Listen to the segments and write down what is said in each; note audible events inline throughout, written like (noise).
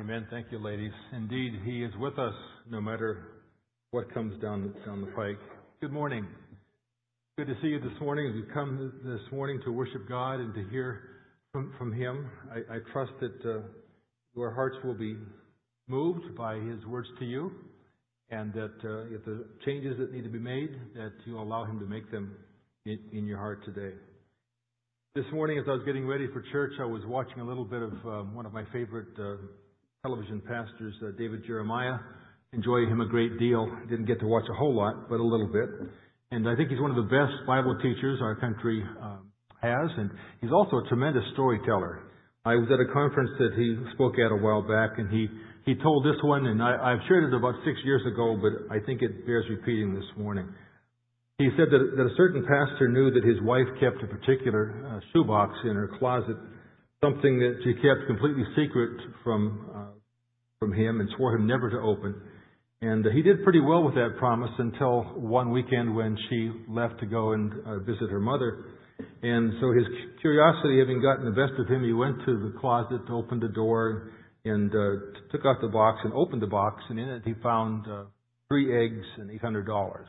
Amen. Thank you, ladies. Indeed, He is with us no matter what comes down, down the pike. Good morning. Good to see you this morning as we come this morning to worship God and to hear from, from Him. I, I trust that uh, your hearts will be moved by His words to you and that uh, if the changes that need to be made, that you allow Him to make them in, in your heart today. This morning, as I was getting ready for church, I was watching a little bit of um, one of my favorite uh, television pastors, uh, David Jeremiah. Enjoy him a great deal. Didn't get to watch a whole lot, but a little bit. And I think he's one of the best Bible teachers our country um, has, and he's also a tremendous storyteller. I was at a conference that he spoke at a while back, and he he told this one, and I, I've shared it about six years ago, but I think it bears repeating this morning. He said that, that a certain pastor knew that his wife kept a particular uh, shoebox in her closet, something that she kept completely secret from uh, from him, and swore him never to open. And uh, he did pretty well with that promise until one weekend when she left to go and uh, visit her mother. And so his curiosity having gotten the best of him, he went to the closet, opened the door, and uh, took out the box and opened the box, and in it he found uh, three eggs and eight hundred dollars.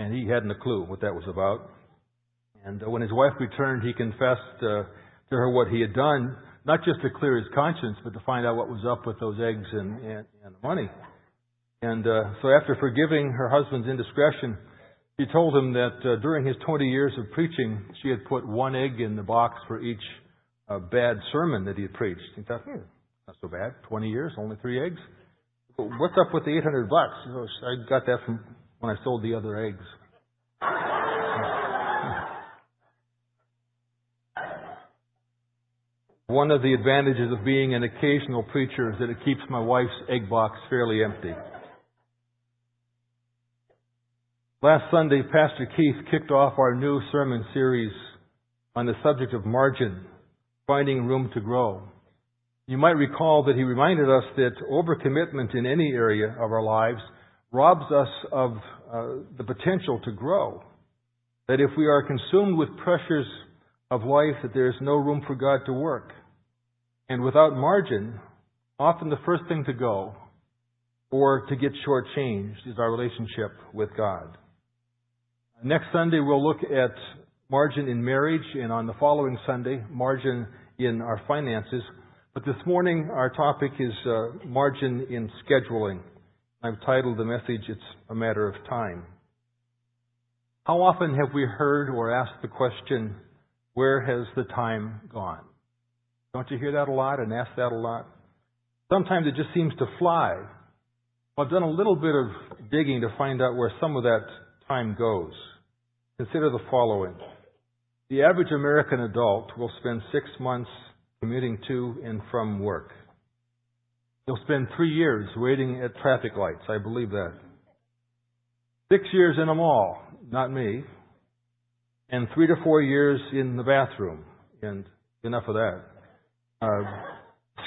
And he hadn't a clue what that was about. And uh, when his wife returned, he confessed uh, to her what he had done, not just to clear his conscience, but to find out what was up with those eggs and, and, and the money. And uh, so after forgiving her husband's indiscretion, she told him that uh, during his 20 years of preaching, she had put one egg in the box for each uh, bad sermon that he had preached. He thought, hmm, not so bad. 20 years, only three eggs. What's up with the 800 bucks? I got that from when I sold the other eggs. One of the advantages of being an occasional preacher is that it keeps my wife's egg box fairly empty. Last Sunday, Pastor Keith kicked off our new sermon series on the subject of margin, finding room to grow. You might recall that he reminded us that overcommitment in any area of our lives robs us of uh, the potential to grow. That if we are consumed with pressures of life, that there is no room for God to work. And without margin, often the first thing to go or to get shortchanged is our relationship with God. Next Sunday, we'll look at margin in marriage, and on the following Sunday, margin in our finances. But this morning, our topic is uh, margin in scheduling. I've titled the message, It's a Matter of Time. How often have we heard or asked the question, Where has the time gone? Don't you hear that a lot and ask that a lot? Sometimes it just seems to fly. I've done a little bit of digging to find out where some of that time goes. Consider the following. The average American adult will spend six months commuting to and from work. They'll spend three years waiting at traffic lights. I believe that. Six years in a mall. Not me. And three to four years in the bathroom. And enough of that. Uh,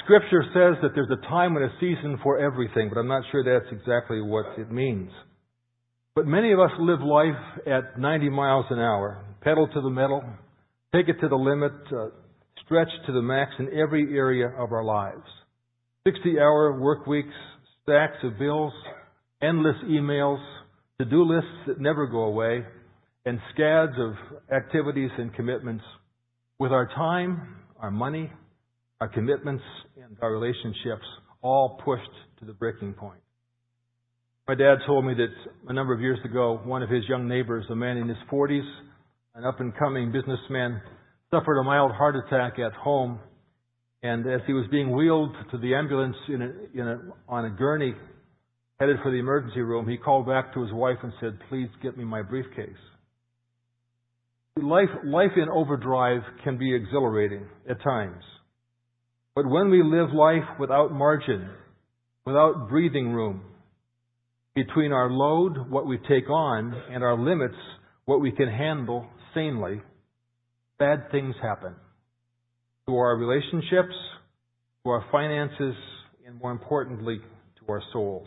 scripture says that there's a time and a season for everything, but I'm not sure that's exactly what it means. But many of us live life at 90 miles an hour, pedal to the metal, take it to the limit, uh, stretch to the max in every area of our lives. 60 hour work weeks, stacks of bills, endless emails, to do lists that never go away, and scads of activities and commitments with our time, our money, our commitments, and our relationships all pushed to the breaking point. My dad told me that a number of years ago, one of his young neighbors, a man in his 40s, an up and coming businessman, suffered a mild heart attack at home. And as he was being wheeled to the ambulance in a, in a, on a gurney, headed for the emergency room, he called back to his wife and said, Please get me my briefcase. Life, life in overdrive can be exhilarating at times. But when we live life without margin, without breathing room, between our load, what we take on, and our limits, what we can handle sanely, bad things happen to our relationships, to our finances, and more importantly, to our souls.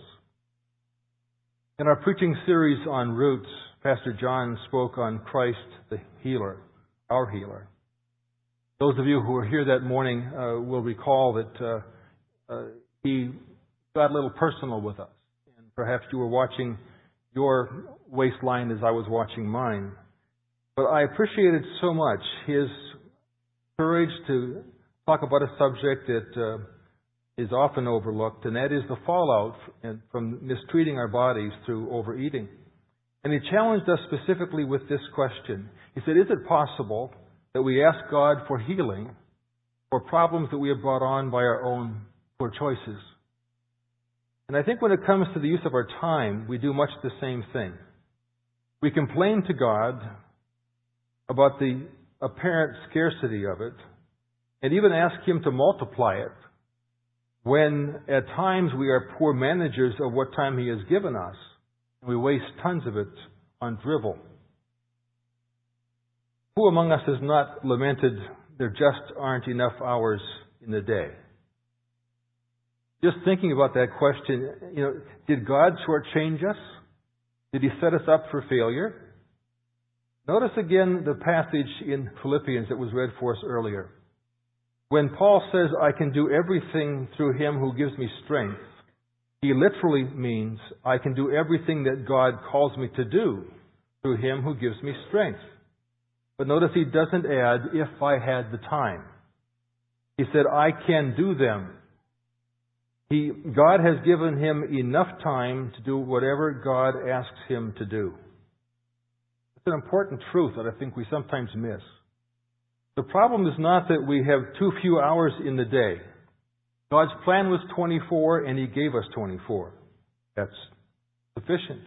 In our preaching series on roots, Pastor John spoke on Christ the healer, our healer. Those of you who were here that morning uh, will recall that uh, uh, he got a little personal with us. And perhaps you were watching your waistline as I was watching mine. But I appreciated so much his courage to talk about a subject that uh, is often overlooked, and that is the fallout from mistreating our bodies through overeating. And he challenged us specifically with this question. He said, Is it possible that we ask God for healing for problems that we have brought on by our own poor choices? And I think when it comes to the use of our time, we do much the same thing. We complain to God about the apparent scarcity of it, and even ask Him to multiply it when at times we are poor managers of what time He has given us, and we waste tons of it on drivel. Who among us has not lamented there just aren't enough hours in the day? Just thinking about that question, you know, did God shortchange us? Did He set us up for failure? Notice again the passage in Philippians that was read for us earlier. When Paul says, I can do everything through him who gives me strength, he literally means, I can do everything that God calls me to do through him who gives me strength. But notice he doesn't add, if I had the time. He said, I can do them. He, God has given him enough time to do whatever God asks him to do. It's an important truth that I think we sometimes miss. The problem is not that we have too few hours in the day. God's plan was 24 and He gave us 24. That's sufficient.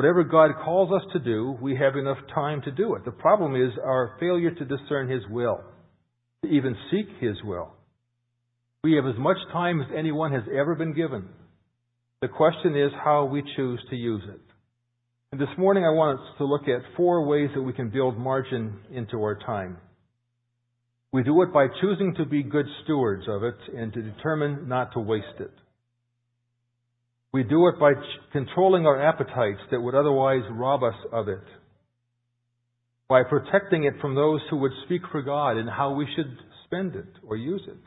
Whatever God calls us to do, we have enough time to do it. The problem is our failure to discern His will, to even seek His will. We have as much time as anyone has ever been given. The question is how we choose to use it. And this morning I want us to look at four ways that we can build margin into our time. We do it by choosing to be good stewards of it and to determine not to waste it. We do it by controlling our appetites that would otherwise rob us of it. By protecting it from those who would speak for God and how we should spend it or use it.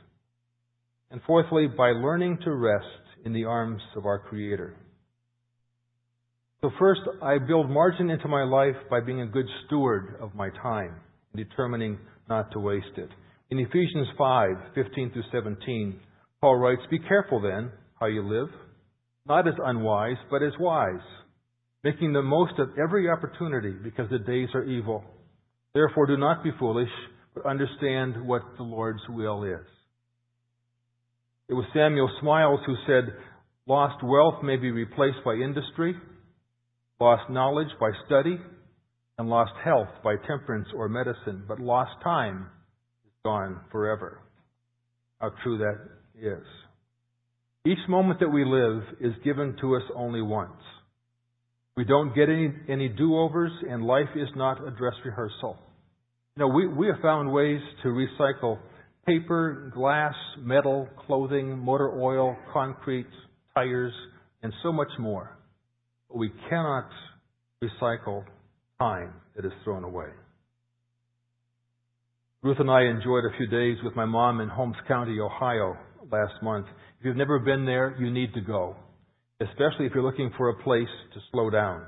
And fourthly, by learning to rest in the arms of our Creator. So first, I build margin into my life by being a good steward of my time, determining not to waste it. In Ephesians 5, 15 through 17, Paul writes, Be careful then how you live, not as unwise, but as wise, making the most of every opportunity because the days are evil. Therefore do not be foolish, but understand what the Lord's will is. It was Samuel Smiles who said, Lost wealth may be replaced by industry, lost knowledge by study, and lost health by temperance or medicine, but lost time is gone forever. How true that is. Each moment that we live is given to us only once. We don't get any, any do-overs and life is not a dress rehearsal. You know, we, we have found ways to recycle paper, glass, metal, clothing, motor oil, concrete, tires, and so much more. But we cannot recycle time that is thrown away. Ruth and I enjoyed a few days with my mom in Holmes County, Ohio last month. If you've never been there, you need to go, especially if you're looking for a place to slow down.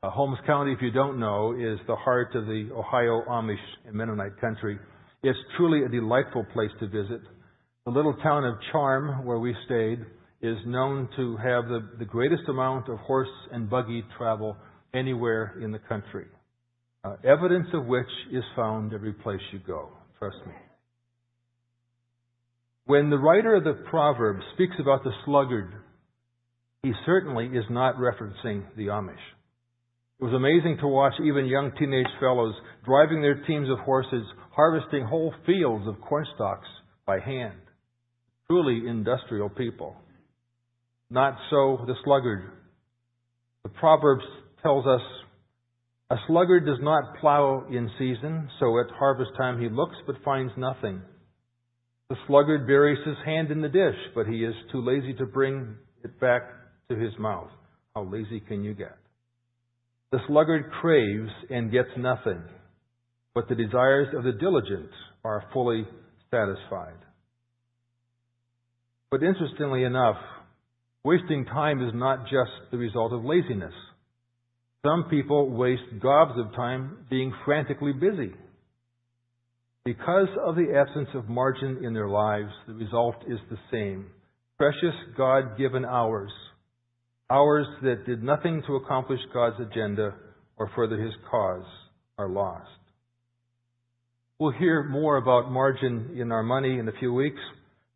Uh, Holmes County, if you don't know, is the heart of the Ohio Amish and Mennonite country. It's truly a delightful place to visit. The little town of Charm, where we stayed, is known to have the, the greatest amount of horse and buggy travel anywhere in the country. Uh, evidence of which is found every place you go. Trust me. When the writer of the proverb speaks about the sluggard, he certainly is not referencing the Amish. It was amazing to watch even young teenage fellows driving their teams of horses, harvesting whole fields of corn stalks by hand. Truly industrial people. Not so the sluggard. The Proverbs tells us a sluggard does not plow in season, so at harvest time he looks but finds nothing. The sluggard buries his hand in the dish, but he is too lazy to bring it back to his mouth. How lazy can you get? The sluggard craves and gets nothing, but the desires of the diligent are fully satisfied. But interestingly enough, wasting time is not just the result of laziness. Some people waste gobs of time being frantically busy. Because of the absence of margin in their lives, the result is the same. Precious God given hours. Hours that did nothing to accomplish God's agenda or further His cause are lost. We'll hear more about margin in our money in a few weeks.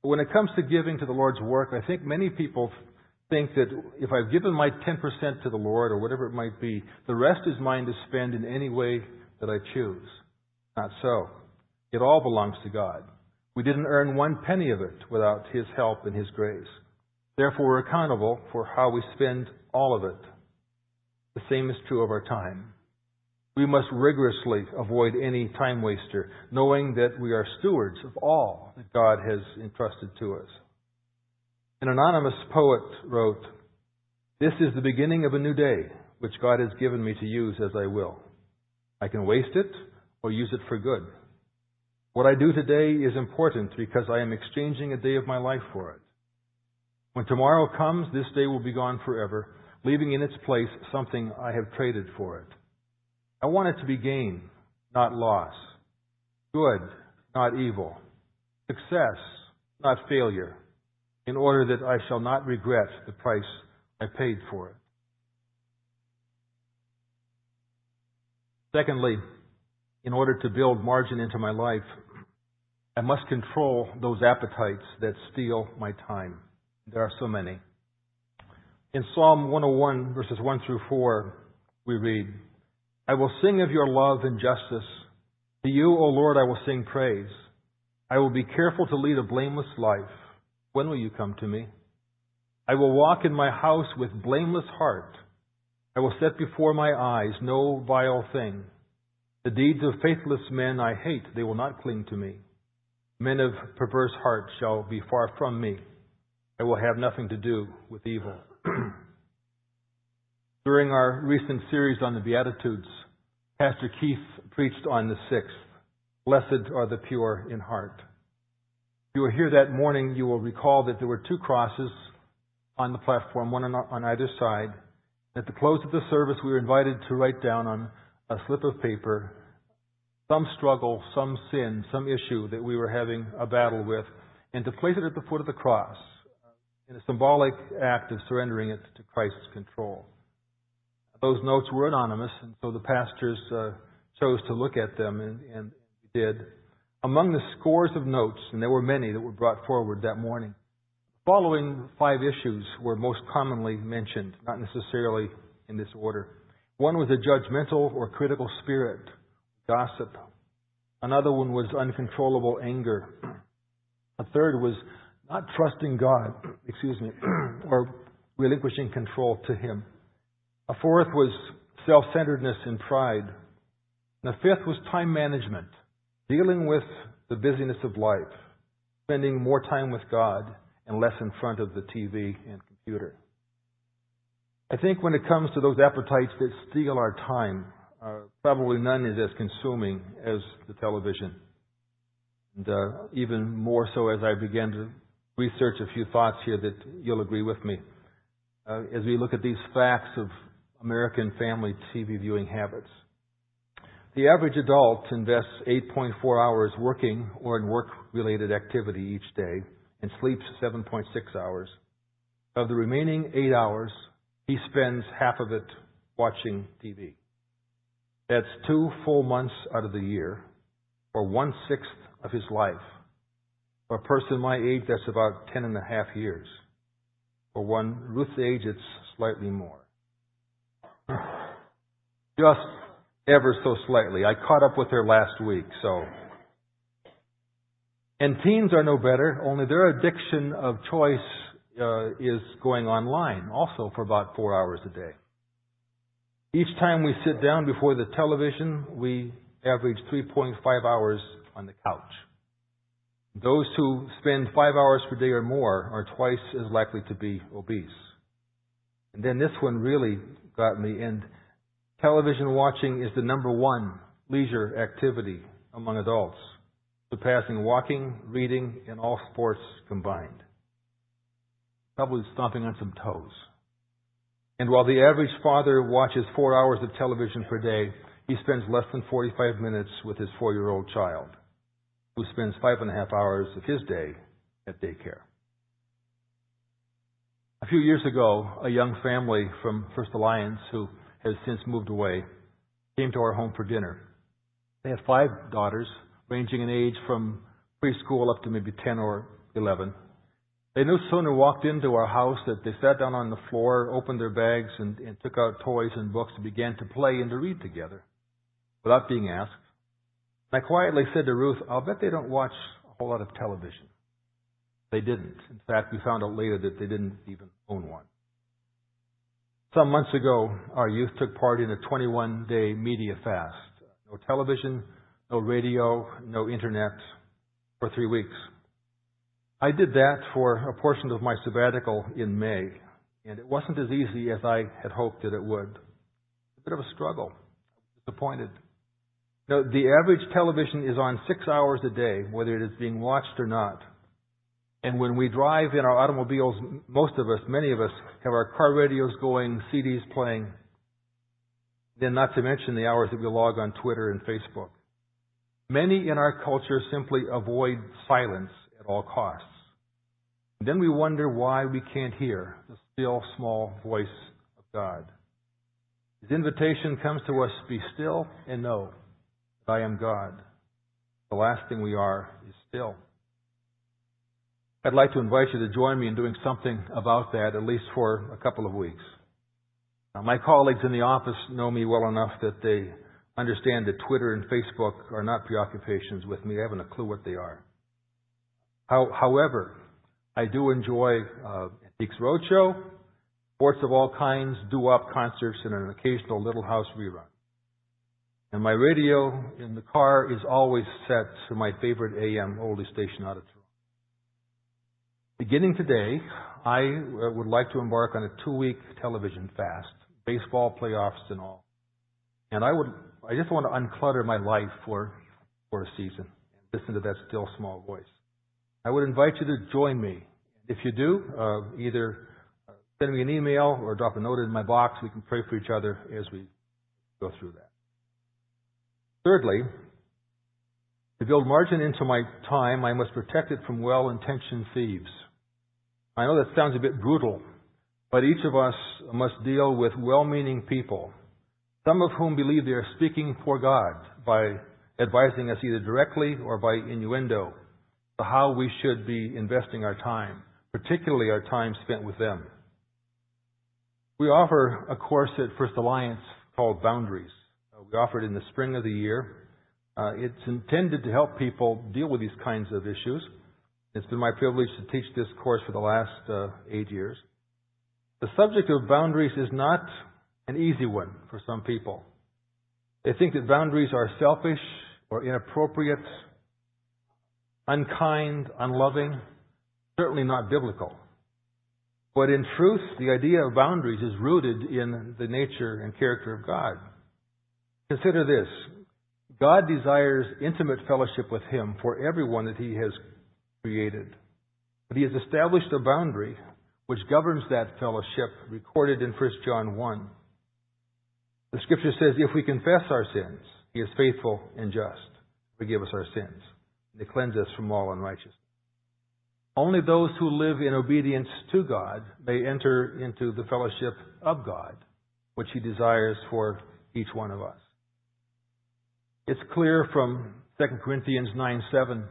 But when it comes to giving to the Lord's work, I think many people think that if I've given my 10% to the Lord or whatever it might be, the rest is mine to spend in any way that I choose. Not so. It all belongs to God. We didn't earn one penny of it without His help and His grace. Therefore, we're accountable for how we spend all of it. The same is true of our time. We must rigorously avoid any time waster, knowing that we are stewards of all that God has entrusted to us. An anonymous poet wrote, This is the beginning of a new day, which God has given me to use as I will. I can waste it or use it for good. What I do today is important because I am exchanging a day of my life for it. When tomorrow comes, this day will be gone forever, leaving in its place something I have traded for it. I want it to be gain, not loss. Good, not evil. Success, not failure. In order that I shall not regret the price I paid for it. Secondly, in order to build margin into my life, I must control those appetites that steal my time. There are so many. In Psalm 101, verses 1 through 4, we read, I will sing of your love and justice. To you, O Lord, I will sing praise. I will be careful to lead a blameless life. When will you come to me? I will walk in my house with blameless heart. I will set before my eyes no vile thing. The deeds of faithless men I hate, they will not cling to me. Men of perverse heart shall be far from me. I will have nothing to do with evil. (clears throat) During our recent series on the Beatitudes, Pastor Keith preached on the sixth. Blessed are the pure in heart. If you were here that morning, you will recall that there were two crosses on the platform, one on either side. At the close of the service, we were invited to write down on a slip of paper some struggle, some sin, some issue that we were having a battle with, and to place it at the foot of the cross in a symbolic act of surrendering it to Christ's control. Those notes were anonymous, and so the pastors uh, chose to look at them, and, and we did. Among the scores of notes, and there were many that were brought forward that morning, the following five issues were most commonly mentioned, not necessarily in this order. One was a judgmental or critical spirit, gossip. Another one was uncontrollable anger. A third was not trusting God, excuse me, (clears throat) or relinquishing control to Him. A fourth was self centeredness and pride. And the fifth was time management, dealing with the busyness of life, spending more time with God and less in front of the TV and computer. I think when it comes to those appetites that steal our time, uh, probably none is as consuming as the television. And uh, even more so as I began to research a few thoughts here that you'll agree with me. Uh, as we look at these facts of American family TV viewing habits. The average adult invests 8.4 hours working or in work related activity each day and sleeps 7.6 hours. Of the remaining eight hours, he spends half of it watching TV. That's two full months out of the year, or one sixth of his life. For a person my age, that's about ten and a half years. For one Ruth's age, it's slightly more. (sighs) Just ever so slightly. I caught up with her last week, so. And teens are no better, only their addiction of choice uh, is going online also for about four hours a day. Each time we sit down before the television, we average 3.5 hours on the couch. Those who spend five hours per day or more are twice as likely to be obese. And then this one really got me. And television watching is the number one leisure activity among adults, surpassing walking, reading, and all sports combined. probably stomping on some toes. And while the average father watches four hours of television per day, he spends less than 45 minutes with his four year old child, who spends five and a half hours of his day at daycare. A few years ago, a young family from First Alliance, who has since moved away, came to our home for dinner. They had five daughters, ranging in age from preschool up to maybe 10 or 11. They no sooner walked into our house that they sat down on the floor, opened their bags, and, and took out toys and books and began to play and to read together without being asked. I quietly said to Ruth, I'll bet they don't watch a whole lot of television. They didn't. In fact, we found out later that they didn't even own one. Some months ago, our youth took part in a 21 day media fast. No television, no radio, no internet for three weeks. I did that for a portion of my sabbatical in May, and it wasn't as easy as I had hoped that it would. A bit of a struggle. Disappointed. Now, the average television is on six hours a day, whether it is being watched or not. And when we drive in our automobiles, most of us, many of us, have our car radios going, CDs playing. Then not to mention the hours that we log on Twitter and Facebook. Many in our culture simply avoid silence at all costs. Then we wonder why we can't hear the still small voice of God. His invitation comes to us, be still and know that I am God. The last thing we are is still. I'd like to invite you to join me in doing something about that, at least for a couple of weeks. Now, my colleagues in the office know me well enough that they understand that Twitter and Facebook are not preoccupations with me. I haven't a clue what they are. How, however, I do enjoy uh, Antiques Roadshow, sports of all kinds, doo-wop concerts, and an occasional Little House rerun. And my radio in the car is always set to my favorite AM oldie station out of Toronto. Beginning today, I uh, would like to embark on a two-week television fast, baseball playoffs and all. And I would, I just want to unclutter my life for, for a season and listen to that still small voice. I would invite you to join me. If you do, uh, either uh, send me an email or drop a note in my box. We can pray for each other as we go through that. Thirdly, to build margin into my time, I must protect it from well-intentioned thieves. I know that sounds a bit brutal, but each of us must deal with well-meaning people, some of whom believe they are speaking for God by advising us either directly or by innuendo how we should be investing our time, particularly our time spent with them. We offer a course at First Alliance called Boundaries. Uh, we offer it in the spring of the year. Uh, it's intended to help people deal with these kinds of issues. It's been my privilege to teach this course for the last uh, eight years. The subject of boundaries is not an easy one for some people. They think that boundaries are selfish or inappropriate, unkind, unloving, certainly not biblical. But in truth, the idea of boundaries is rooted in the nature and character of God. Consider this. God desires intimate fellowship with Him for everyone that He has created. But he has established a boundary which governs that fellowship recorded in 1 John 1. The scripture says, if we confess our sins, he is faithful and just to forgive us our sins to cleanse us from all unrighteousness. Only those who live in obedience to God may enter into the fellowship of God, which he desires for each one of us. It's clear from 2 Corinthians 9 7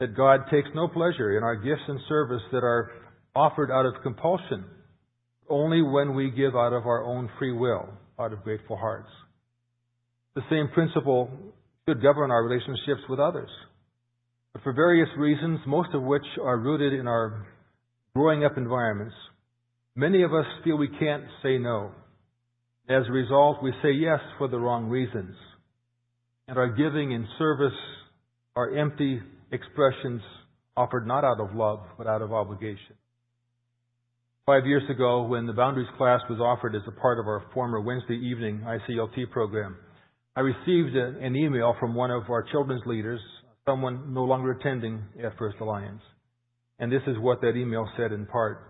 that God takes no pleasure in our gifts and service that are offered out of compulsion, only when we give out of our own free will, out of grateful hearts. The same principle should govern our relationships with others. For various reasons, most of which are rooted in our growing up environments, many of us feel we can't say no. As a result, we say yes for the wrong reasons. And our giving and service are empty expressions offered not out of love, but out of obligation. Five years ago, when the Boundaries class was offered as a part of our former Wednesday evening ICLT program, I received an email from one of our children's leaders, someone no longer attending at First Alliance. And this is what that email said in part.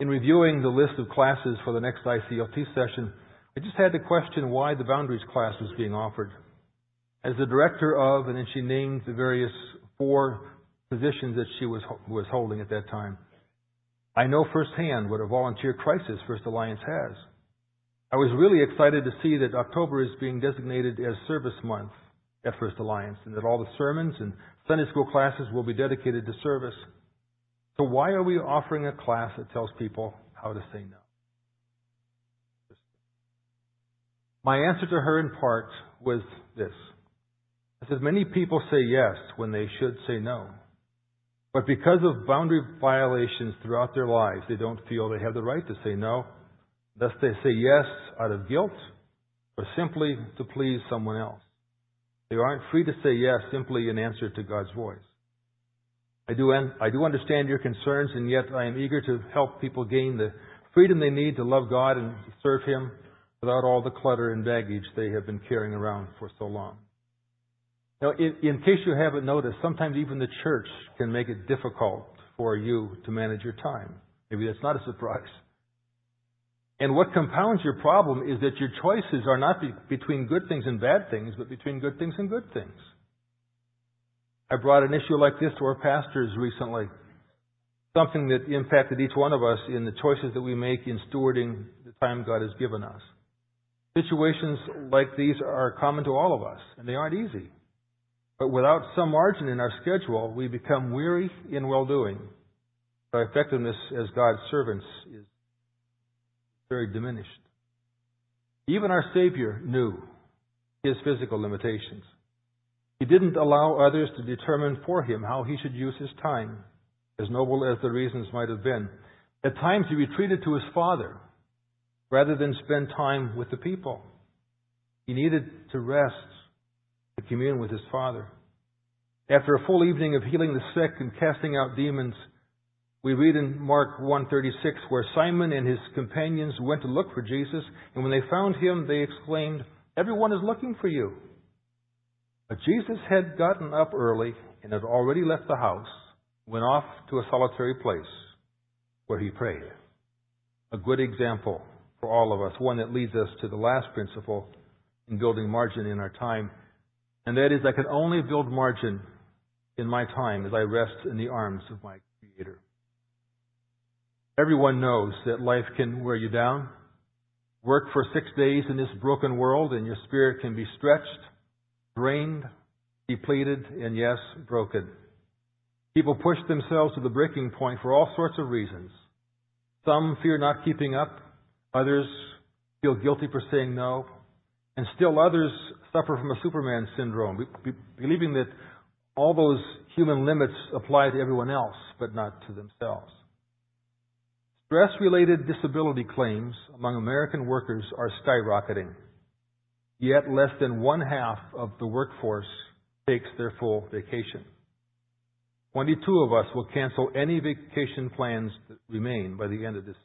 In reviewing the list of classes for the next ICLT session, I just had to question why the boundaries class was being offered. As the director of, and then she named the various four positions that she was, was holding at that time. I know firsthand what a volunteer crisis First Alliance has. I was really excited to see that October is being designated as service month at First Alliance and that all the sermons and Sunday school classes will be dedicated to service. So why are we offering a class that tells people how to say no? My answer to her in part was this. I said, many people say yes when they should say no. But because of boundary violations throughout their lives, they don't feel they have the right to say no. Thus they say yes out of guilt or simply to please someone else. They aren't free to say yes simply in answer to God's voice. I do, I do understand your concerns, and yet I am eager to help people gain the freedom they need to love God and serve Him without all the clutter and baggage they have been carrying around for so long. Now, in, in case you haven't noticed, sometimes even the church can make it difficult for you to manage your time. Maybe that's not a surprise. And what compounds your problem is that your choices are not be- between good things and bad things, but between good things and good things. I brought an issue like this to our pastors recently. Something that impacted each one of us in the choices that we make in stewarding the time God has given us. Situations like these are common to all of us, and they aren't easy. But without some margin in our schedule, we become weary in well doing. Our effectiveness as God's servants is very diminished. Even our Savior knew his physical limitations. He didn't allow others to determine for him how he should use his time, as noble as the reasons might have been. At times he retreated to his Father rather than spend time with the people. He needed to rest to commune with his Father. After a full evening of healing the sick and casting out demons, we read in Mark 1:36 where Simon and his companions went to look for Jesus, and when they found him, they exclaimed, "Everyone is looking for you." But Jesus had gotten up early and had already left the house, went off to a solitary place where he prayed. A good example for all of us, one that leads us to the last principle in building margin in our time, and that is I can only build margin in my time as I rest in the arms of my Creator. Everyone knows that life can wear you down. Work for six days in this broken world and your spirit can be stretched, drained, depleted, and yes, broken. People push themselves to the breaking point for all sorts of reasons. Some fear not keeping up. Others feel guilty for saying no. And still others suffer from a Superman syndrome, believing that all those human limits apply to everyone else, but not to themselves. Stress related disability claims among American workers are skyrocketing. Yet less than one half of the workforce takes their full vacation. 22 of us will cancel any vacation plans that remain by the end of this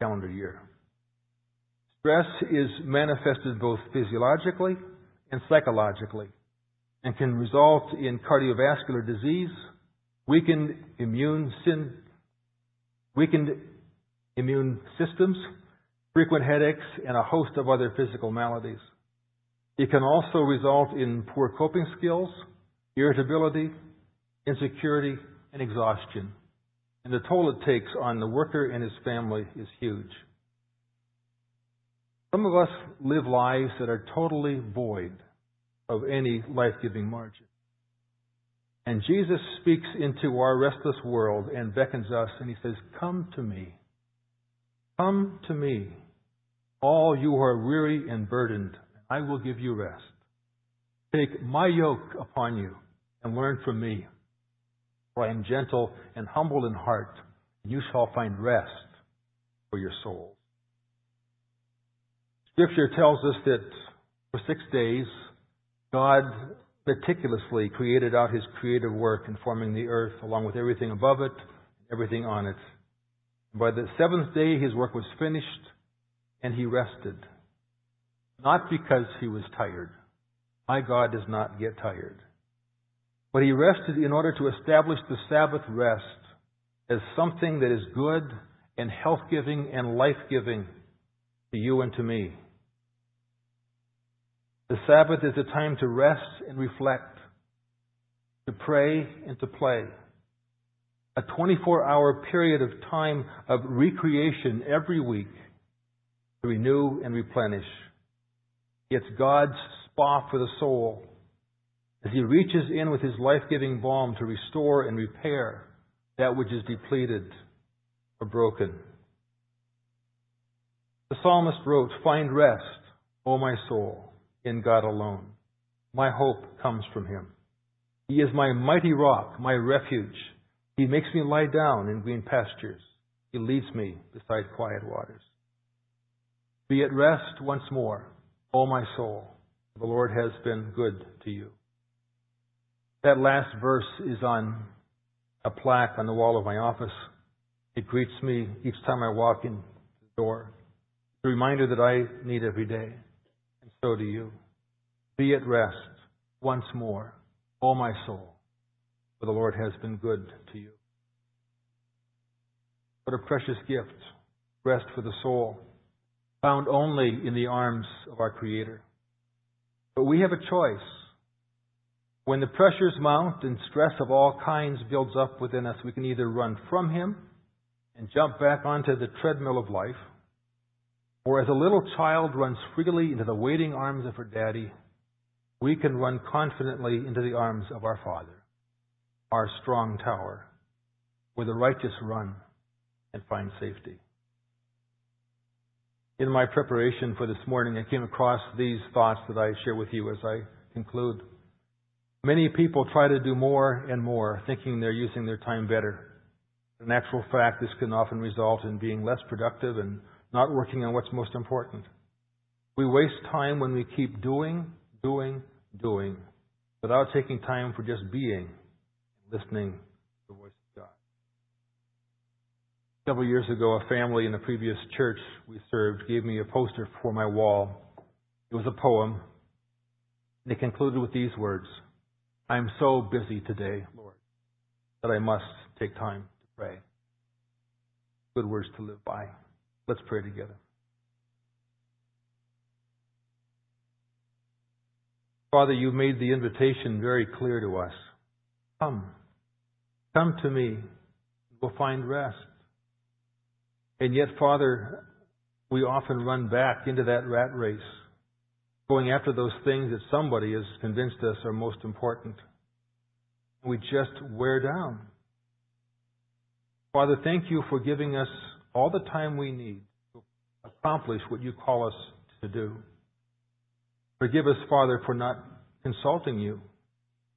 calendar year. Stress is manifested both physiologically and psychologically and can result in cardiovascular disease, weakened immune weakened immune systems, frequent headaches, and a host of other physical maladies. It can also result in poor coping skills, irritability, insecurity, and exhaustion. And the toll it takes on the worker and his family is huge. Some of us live lives that are totally void of any life giving margin. And Jesus speaks into our restless world and beckons us, and he says, Come to me. Come to me, all you who are weary and burdened, I will give you rest. Take my yoke upon you and learn from me, for I am gentle and humble in heart, and you shall find rest for your souls. Scripture tells us that for six days, God meticulously created out his creative work in forming the earth, along with everything above it, everything on it. By the seventh day, his work was finished, and he rested. Not because he was tired. My God does not get tired. But he rested in order to establish the Sabbath rest as something that is good and health giving and life giving to you and to me. The Sabbath is a time to rest and reflect, to pray and to play. A 24 hour period of time of recreation every week to renew and replenish. It's God's spa for the soul as He reaches in with His life giving balm to restore and repair that which is depleted or broken. The psalmist wrote, Find rest, O my soul, in God alone. My hope comes from Him. He is my mighty rock, my refuge. He makes me lie down in green pastures. He leads me beside quiet waters. Be at rest once more, O my soul. The Lord has been good to you. That last verse is on a plaque on the wall of my office. It greets me each time I walk in the door. It's a reminder that I need every day, so do you. Be at rest once more, O my soul, for the Lord has been good to you. What a precious gift, rest for the soul, found only in the arms of our Creator. But we have a choice. When the pressures mount and stress of all kinds builds up within us, we can either run from Him and jump back onto the treadmill of life, or as a little child runs freely into the waiting arms of her daddy, we can run confidently into the arms of our Father, our strong tower, where the righteous run and find safety. In my preparation for this morning, I came across these thoughts that I share with you as I conclude. Many people try to do more and more, thinking they're using their time better. In actual fact, this can often result in being less productive and not working on what's most important. We waste time when we keep doing, doing, doing, without taking time for just being, listening to the voice of God. Several years ago, a family in the previous church we served gave me a poster for my wall. It was a poem. And it concluded with these words I'm so busy today, Lord, that I must take time to pray. Good words to live by. Let's pray together. Father, you've made the invitation very clear to us. Come. Come to me. We'll find rest. And yet, Father, we often run back into that rat race going after those things that somebody has convinced us are most important. We just wear down. Father, thank you for giving us all the time we need to accomplish what you call us to do. Forgive us, Father, for not consulting you,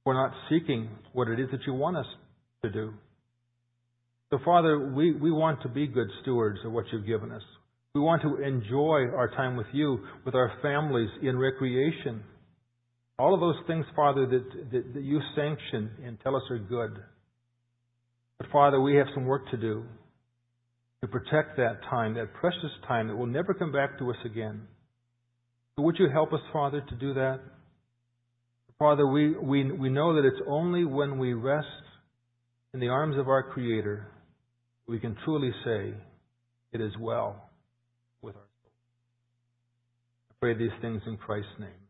for not seeking what it is that you want us to do. So, Father, we, we want to be good stewards of what you've given us. We want to enjoy our time with you, with our families, in recreation. All of those things, Father, that, that, that you sanction and tell us are good. But, Father, we have some work to do to protect that time, that precious time that will never come back to us again. So would you help us, Father, to do that? Father, we, we, we know that it's only when we rest in the arms of our Creator we can truly say, It is well with our soul. I pray these things in Christ's name.